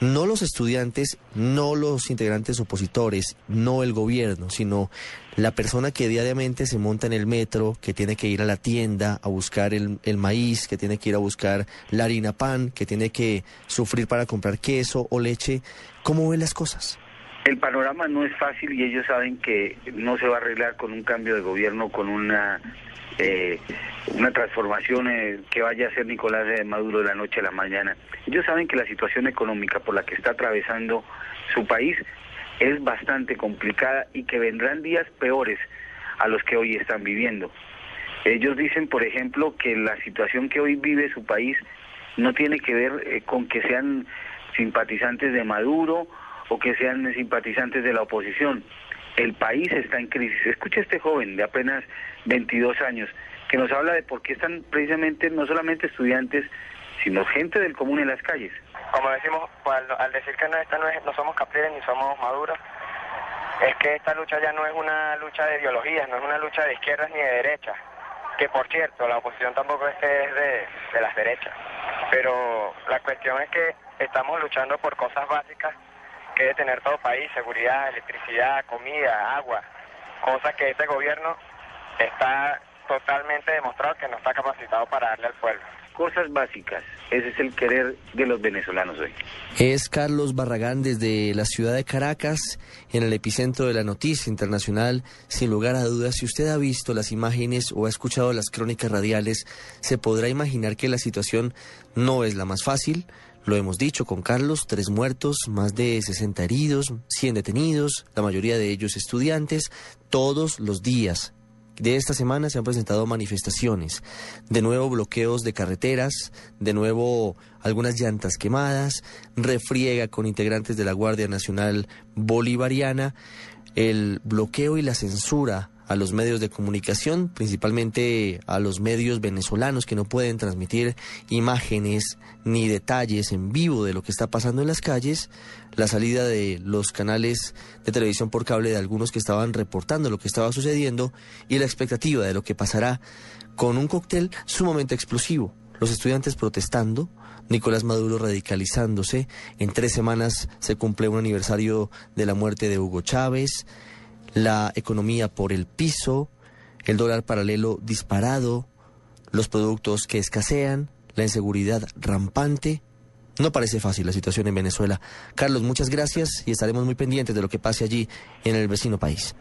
no los estudiantes, no los integrantes opositores, no el gobierno, sino la persona que diariamente se monta en el metro, que tiene que ir a la tienda a buscar el, maíz, que tiene que ir a buscar la harina pan, que tiene que sufrir para comprar queso o leche. ¿Cómo ven las cosas? El panorama no es fácil y ellos saben que no se va a arreglar con un cambio de gobierno, con una eh, una transformación eh, que vaya a hacer Nicolás Maduro de la noche a la mañana. Ellos saben que la situación económica por la que está atravesando su país es bastante complicada y que vendrán días peores a los que hoy están viviendo. Ellos dicen, por ejemplo, que la situación que hoy vive su país no tiene que ver eh, con que sean simpatizantes de Maduro o que sean simpatizantes de la oposición. El país está en crisis. Escucha este joven de apenas 22 años que nos habla de por qué están precisamente no solamente estudiantes, sino gente del común en las calles. Como decimos, pues, al, decir que no, esta no, somos capriles ni somos maduros, es que esta lucha ya no es una lucha de ideologías, no es una lucha de izquierdas ni de derechas, que por cierto, la oposición tampoco es de, de las derechas, pero la cuestión es que estamos luchando por cosas básicas que debe tener todo país, seguridad, electricidad, comida, agua, cosas que este gobierno está totalmente demostrado que no está capacitado para darle al pueblo. Cosas básicas, ese es el querer de los venezolanos hoy. Es Carlos Barragán desde la ciudad de Caracas, en el epicentro de la noticia internacional. Sin lugar a dudas, si usted ha visto las imágenes o ha escuchado las crónicas radiales, se podrá imaginar que la situación no es la más fácil. Lo hemos dicho con Carlos, tres muertos, más de 60 heridos, 100 detenidos, la mayoría de ellos estudiantes, todos los días. De esta semana se han presentado manifestaciones, de nuevo bloqueos de carreteras, de nuevo algunas llantas quemadas, refriega con integrantes de la Guardia Nacional Bolivariana, el bloqueo y la censura a los medios de comunicación, principalmente a los medios venezolanos que no pueden transmitir imágenes ni detalles en vivo de lo que está pasando en las calles, la salida de los canales de televisión por cable de algunos que estaban reportando lo que estaba sucediendo y la expectativa de lo que pasará con un cóctel sumamente explosivo. Los estudiantes protestando, Nicolás Maduro radicalizándose, en tres semanas se cumple un aniversario de la muerte de Hugo Chávez, la economía por el piso, el dólar paralelo disparado, los productos que escasean, la inseguridad rampante. No parece fácil la situación en Venezuela. Carlos, muchas gracias y estaremos muy pendientes de lo que pase allí en el vecino país.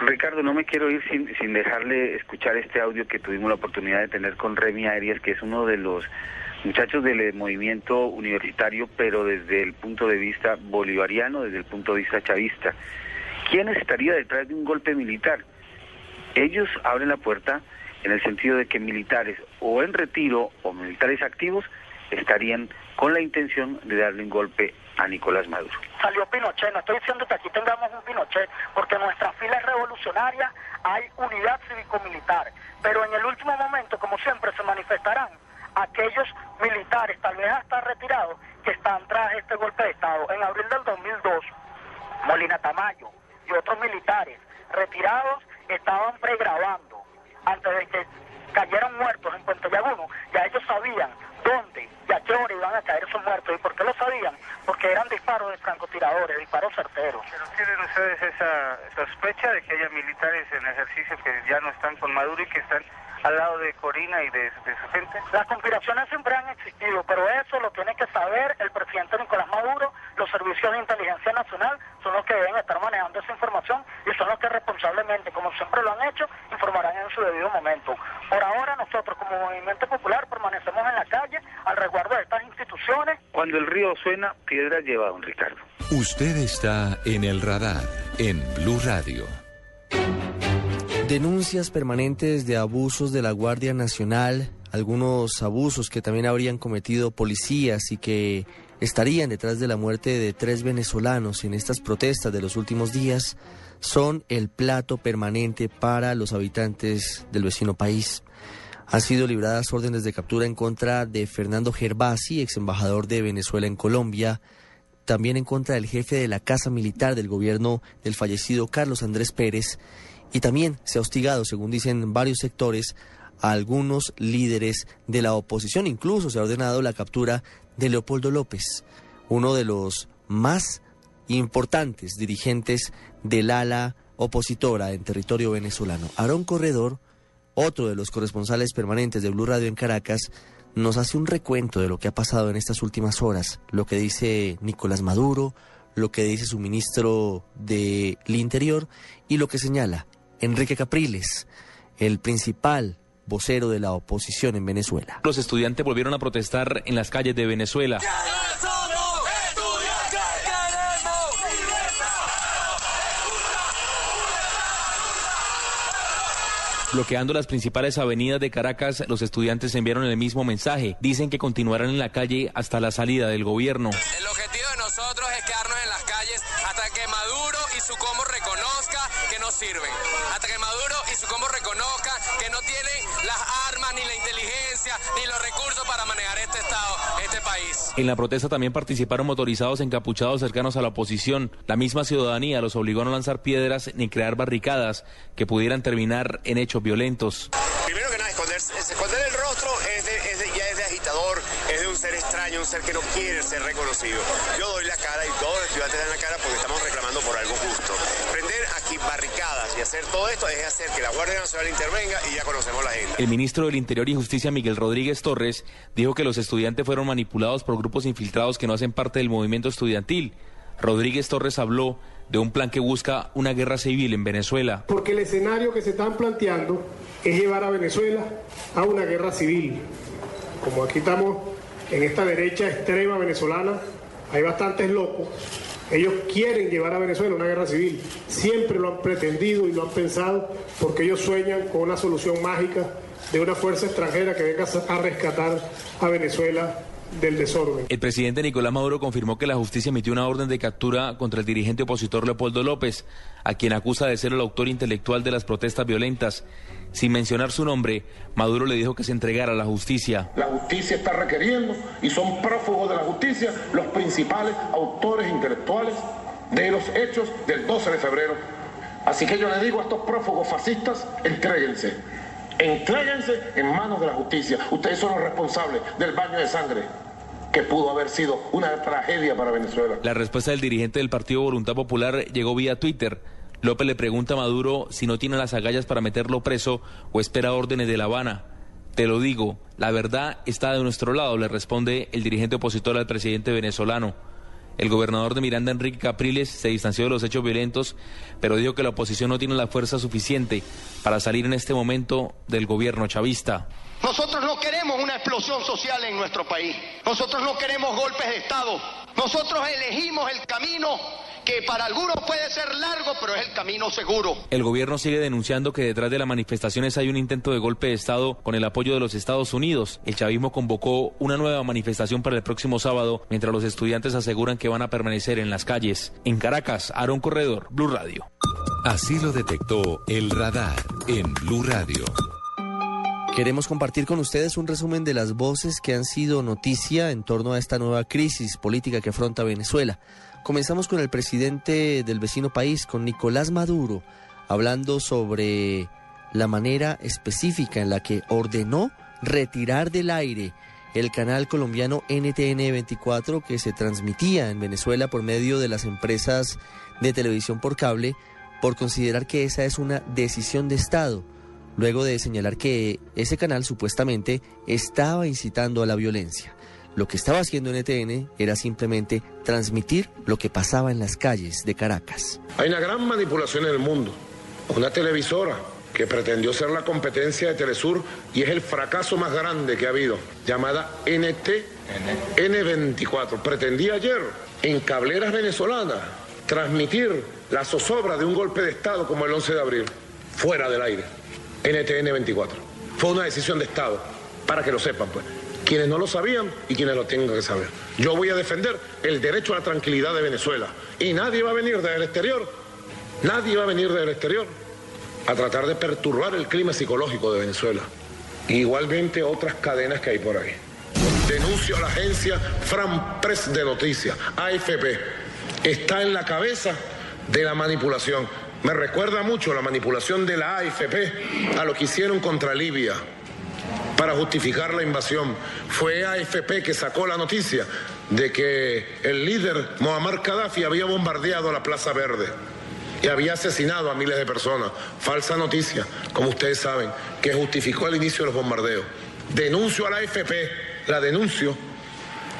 Ricardo, no me quiero ir sin, sin dejarle escuchar este audio que tuvimos la oportunidad de tener con Remy Arias, que es uno de los muchachos del movimiento universitario, pero desde el punto de vista bolivariano, desde el punto de vista chavista. ¿Quién estaría detrás de un golpe militar? Ellos abren la puerta en el sentido de que militares o en retiro o militares activos estarían con la intención de darle un golpe a Nicolás Maduro. Salió Pinochet, no estoy diciendo que aquí tengamos un Pinochet, porque en nuestras filas revolucionarias hay unidad cívico-militar, pero en el último momento, como siempre, se manifestarán aquellos militares, tal vez hasta retirados, que están tras este golpe de Estado. En abril del 2002, Molina Tamayo militares retirados estaban pregrabando antes de que cayeran muertos en Puente Llaguno, ya ellos sabían dónde y a qué hora iban a caer esos muertos. ¿Y por qué lo sabían? Porque eran disparos de francotiradores, disparos certeros. ¿Pero tienen ustedes esa sospecha de que haya militares en ejercicio que ya no están con Maduro y que están al lado de Corina y de, su gente? Las conspiraciones siempre han existido, pero eso lo tiene que saber el presidente Nicolás Maduro, los servicios de inteligencia nacional son los que deben estar manejando esa información y son los que responsablemente, como siempre lo han hecho, informarán en su debido momento. Por ahora nosotros como Movimiento Popular permanecemos en la calle al resguardo de estas instituciones. Cuando el río suena, piedra lleva, don Ricardo. Usted está en el radar en Blue Radio. Denuncias permanentes de abusos de la Guardia Nacional, algunos abusos que también habrían cometido policías y que estarían detrás de la muerte de tres venezolanos en estas protestas de los últimos días, son el plato permanente para los habitantes del vecino país. Han sido libradas órdenes de captura en contra de Fernando Gervasi, ex embajador de Venezuela en Colombia, también en contra del jefe de la Casa Militar del gobierno del fallecido Carlos Andrés Pérez y también se ha hostigado, según dicen varios sectores, a algunos líderes de la oposición. Incluso se ha ordenado la captura de Leopoldo López, uno de los más importantes dirigentes del ala opositora en territorio venezolano. Aarón Corredor, otro de los corresponsales permanentes de Blue Radio en Caracas, nos hace un recuento de lo que ha pasado en estas últimas horas, lo que dice Nicolás Maduro, lo que dice su ministro del Interior y lo que señala Enrique Capriles, el principal vocero de la oposición en Venezuela. Los estudiantes volvieron a protestar en las calles de Venezuela. Bloqueando las principales avenidas de Caracas, los estudiantes enviaron el mismo mensaje. Dicen que continuarán en la calle hasta la salida del gobierno. El objetivo de nosotros es quedarnos en las calles hasta que Maduro y su combo no sirven. Hasta que Maduro y su combo reconozca que no tienen las armas, ni la inteligencia, ni los recursos para manejar este Estado, este país. En la protesta también participaron motorizados encapuchados cercanos a la oposición. La misma ciudadanía los obligó a no lanzar piedras ni crear barricadas que pudieran terminar en hechos violentos. Primero que nada, esconder, el rostro es ya es de agitador, es de un ser extraño, un ser que no quiere ser reconocido. Yo doy la cara y todos los estudiantes dan la cara porque estamos reclamando por algo justo. Barricadas y hacer todo esto es hacer que la Guardia Nacional intervenga y ya conocemos la agenda. El ministro del Interior y Justicia, Miguel Rodríguez Torres, dijo que los estudiantes fueron manipulados por grupos infiltrados que no hacen parte del movimiento estudiantil. Rodríguez Torres habló de un plan que busca una guerra civil en Venezuela. Porque el escenario que se están planteando es llevar a Venezuela a una guerra civil. Como aquí estamos en esta derecha extrema venezolana, hay bastantes locos. Ellos quieren llevar a Venezuela una guerra civil. Siempre lo han pretendido y lo han pensado porque ellos sueñan con una solución mágica de una fuerza extranjera que venga a rescatar a Venezuela del desorden. El presidente Nicolás Maduro confirmó que la justicia emitió una orden de captura contra el dirigente opositor Leopoldo López, a quien acusa de ser el autor intelectual de las protestas violentas. Sin mencionar su nombre, Maduro le dijo que se entregara a la justicia. La justicia está requiriendo y son prófugos de la justicia los principales autores intelectuales de los hechos del 12 de febrero. Así que yo le digo a estos prófugos fascistas, entréguense Entréguense en manos de la justicia. Ustedes son los responsables del baño de sangre que pudo haber sido una tragedia para Venezuela. La respuesta del dirigente del Partido Voluntad Popular llegó vía Twitter. López le pregunta a Maduro si no tiene las agallas para meterlo preso o espera órdenes de La Habana. Te lo digo, la verdad está de nuestro lado, le responde el dirigente opositor al presidente venezolano. El gobernador de Miranda, Enrique Capriles, se distanció de los hechos violentos, pero dijo que la oposición no tiene la fuerza suficiente para salir en este momento del gobierno chavista. Nosotros no queremos una explosión social en nuestro país. Nosotros no queremos golpes de Estado. Nosotros elegimos el camino que para algunos puede ser largo, pero es el camino seguro. El gobierno sigue denunciando que detrás de las manifestaciones hay un intento de golpe de Estado con el apoyo de los Estados Unidos. El chavismo convocó una nueva manifestación para el próximo sábado, mientras los estudiantes aseguran que van a permanecer en las calles. En Caracas, Aaron Corredor, Blue Radio. Así lo detectó el radar en Blue Radio. Queremos compartir con ustedes un resumen de las voces que han sido noticia en torno a esta nueva crisis política que afronta Venezuela. Comenzamos con el presidente del vecino país, con Nicolás Maduro, hablando sobre la manera específica en la que ordenó retirar del aire el canal colombiano NTN 24 que se transmitía en Venezuela por medio de las empresas de televisión por cable por considerar que esa es una decisión de Estado luego de señalar que ese canal supuestamente estaba incitando a la violencia. Lo que estaba haciendo NTN era simplemente transmitir lo que pasaba en las calles de Caracas. Hay una gran manipulación en el mundo. Una televisora que pretendió ser la competencia de Telesur y es el fracaso más grande que ha habido, llamada NT N24. Pretendía ayer en cableras venezolanas transmitir la zozobra de un golpe de Estado como el 11 de abril, fuera del aire. NTN 24. Fue una decisión de Estado, para que lo sepan, pues. Quienes no lo sabían y quienes lo tengan que saber. Yo voy a defender el derecho a la tranquilidad de Venezuela. Y nadie va a venir desde el exterior, nadie va a venir desde el exterior a tratar de perturbar el clima psicológico de Venezuela. Igualmente otras cadenas que hay por ahí. Denuncio a la agencia Fran Press de Noticias, AFP. Está en la cabeza de la manipulación. Me recuerda mucho la manipulación de la AFP a lo que hicieron contra Libia para justificar la invasión. Fue AFP que sacó la noticia de que el líder Muammar Gaddafi había bombardeado la Plaza Verde y había asesinado a miles de personas. Falsa noticia, como ustedes saben, que justificó el inicio de los bombardeos. Denuncio a la AFP, la denuncio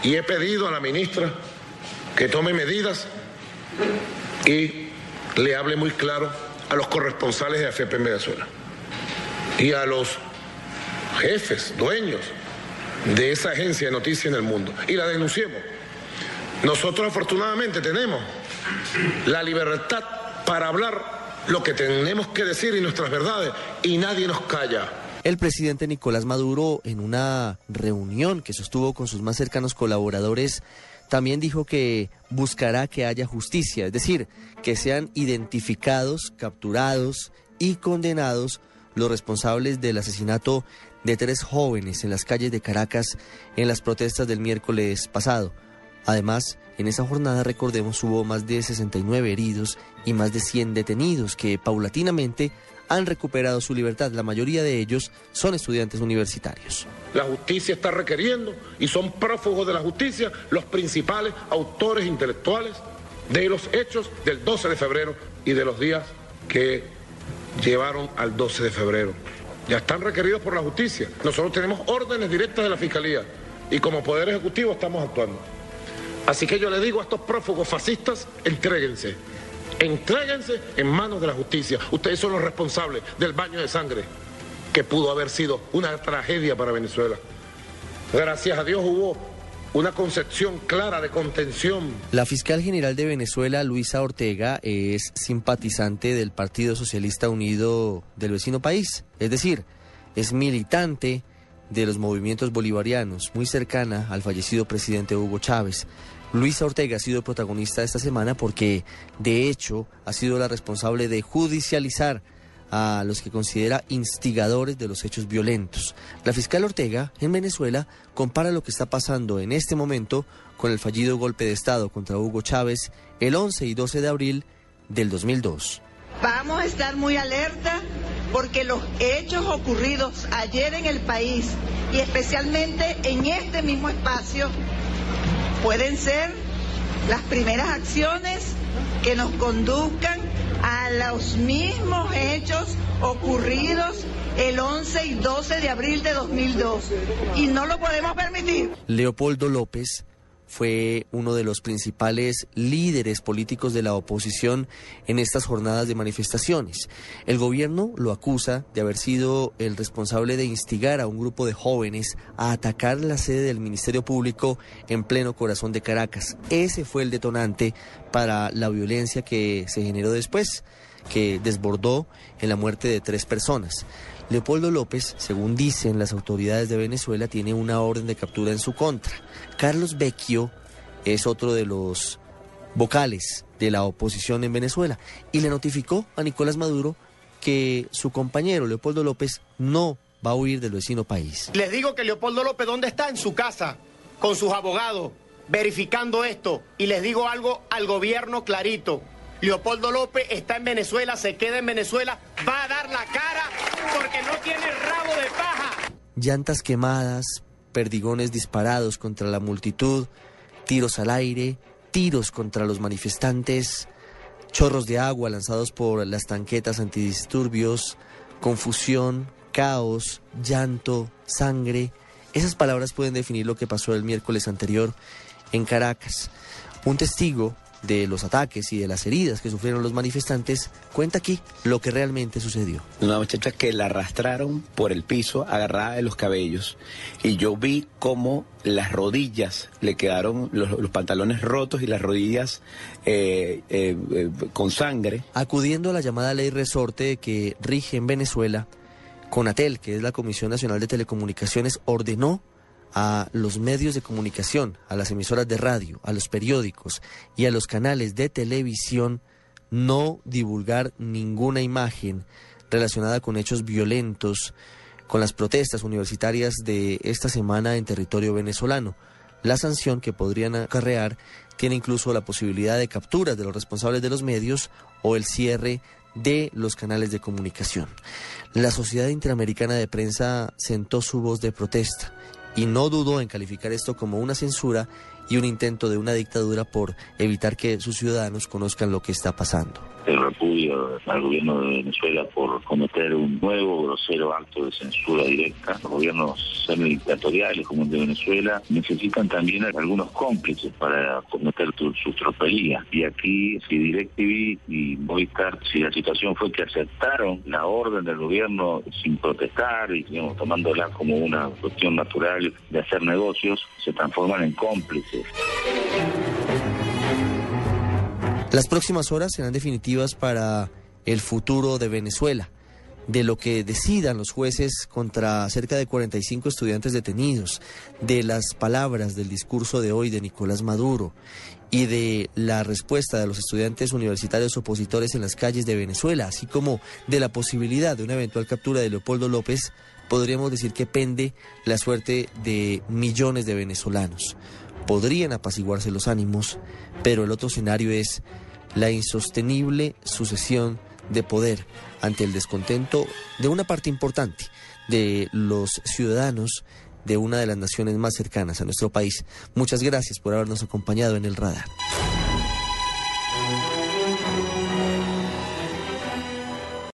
y he pedido a la ministra que tome medidas y le hable muy claro a los corresponsales de AFP en Venezuela y a los jefes, dueños de esa agencia de noticias en el mundo y la denunciemos. Nosotros afortunadamente tenemos la libertad para hablar lo que tenemos que decir y nuestras verdades y nadie nos calla. El presidente Nicolás Maduro, en una reunión que sostuvo con sus más cercanos colaboradores, también dijo que buscará que haya justicia, es decir, que sean identificados, capturados y condenados los responsables del asesinato de tres jóvenes en las calles de Caracas en las protestas del miércoles pasado. Además, en esa jornada, recordemos, hubo más de 69 heridos y más de 100 detenidos que paulatinamente han recuperado su libertad. La mayoría de ellos son estudiantes universitarios. La justicia está requiriendo y son prófugos de la justicia los principales autores intelectuales de los hechos del 12 de febrero y de los días que llevaron al 12 de febrero. Ya están requeridos por la justicia. Nosotros tenemos órdenes directas de la Fiscalía y como Poder Ejecutivo estamos actuando. Así que yo le digo a estos prófugos fascistas, entréguense. Entréguense en manos de la justicia. Ustedes son los responsables del baño de sangre que pudo haber sido una tragedia para Venezuela. Gracias a Dios hubo una concepción clara de contención. La fiscal general de Venezuela, Luisa Ortega, es simpatizante del Partido Socialista Unido del vecino país, es decir, es militante de los movimientos bolivarianos, muy cercana al fallecido presidente Hugo Chávez. Luisa Ortega ha sido protagonista esta semana porque, de hecho, ha sido la responsable de judicializar a los que considera instigadores de los hechos violentos. La fiscal Ortega, en Venezuela, compara lo que está pasando en este momento con el fallido golpe de Estado contra Hugo Chávez el 11 y 12 de abril del 2002. Vamos a estar muy alerta porque los hechos ocurridos ayer en el país y especialmente en este mismo espacio pueden ser las primeras acciones que nos conduzcan a los mismos hechos ocurridos el 11 y 12 de abril de 2002. Y no lo podemos permitir. Leopoldo López fue uno de los principales líderes políticos de la oposición en estas jornadas de manifestaciones. El gobierno lo acusa de haber sido el responsable de instigar a un grupo de jóvenes a atacar la sede del Ministerio Público en pleno corazón de Caracas. Ese fue el detonante para la violencia que se generó después, que desbordó en la muerte de tres personas. Leopoldo López, según dicen las autoridades de Venezuela, tiene una orden de captura en su contra. Carlos Vecchio es otro de los vocales de la oposición en Venezuela y le notificó a Nicolás Maduro que su compañero Leopoldo López no va a huir del vecino país. Les digo que Leopoldo López, ¿dónde está? En su casa, con sus abogados, verificando esto. Y les digo algo al gobierno clarito. Leopoldo López está en Venezuela, se queda en Venezuela, va a dar la cara porque no tiene rabo de paja. Llantas quemadas, perdigones disparados contra la multitud, tiros al aire, tiros contra los manifestantes, chorros de agua lanzados por las tanquetas antidisturbios, confusión, caos, llanto, sangre. Esas palabras pueden definir lo que pasó el miércoles anterior en Caracas. Un testigo de los ataques y de las heridas que sufrieron los manifestantes, cuenta aquí lo que realmente sucedió. Una muchacha que la arrastraron por el piso, agarrada de los cabellos, y yo vi cómo las rodillas le quedaron, los, los pantalones rotos y las rodillas eh, eh, eh, con sangre. Acudiendo a la llamada ley resorte que rige en Venezuela, Conatel, que es la Comisión Nacional de Telecomunicaciones, ordenó a los medios de comunicación, a las emisoras de radio, a los periódicos y a los canales de televisión no divulgar ninguna imagen relacionada con hechos violentos, con las protestas universitarias de esta semana en territorio venezolano. La sanción que podrían acarrear tiene incluso la posibilidad de capturas de los responsables de los medios o el cierre de los canales de comunicación. La Sociedad Interamericana de Prensa sentó su voz de protesta y no dudó en calificar esto como una censura y un intento de una dictadura por evitar que sus ciudadanos conozcan lo que está pasando. El repudio al gobierno de Venezuela por cometer un nuevo grosero acto de censura directa. Los gobiernos semidictatoriales como el de Venezuela necesitan también algunos cómplices para cometer tu, su tropelía. Y aquí, si DirecTV y Movistar, si la situación fue que aceptaron la orden del gobierno sin protestar y digamos, tomándola como una cuestión natural de hacer negocios, se transforman en cómplices. Las próximas horas serán definitivas para el futuro de Venezuela, de lo que decidan los jueces contra cerca de 45 estudiantes detenidos, de las palabras del discurso de hoy de Nicolás Maduro y de la respuesta de los estudiantes universitarios opositores en las calles de Venezuela, así como de la posibilidad de una eventual captura de Leopoldo López, podríamos decir que pende la suerte de millones de venezolanos podrían apaciguarse los ánimos, pero el otro escenario es la insostenible sucesión de poder ante el descontento de una parte importante de los ciudadanos de una de las naciones más cercanas a nuestro país. Muchas gracias por habernos acompañado en el radar.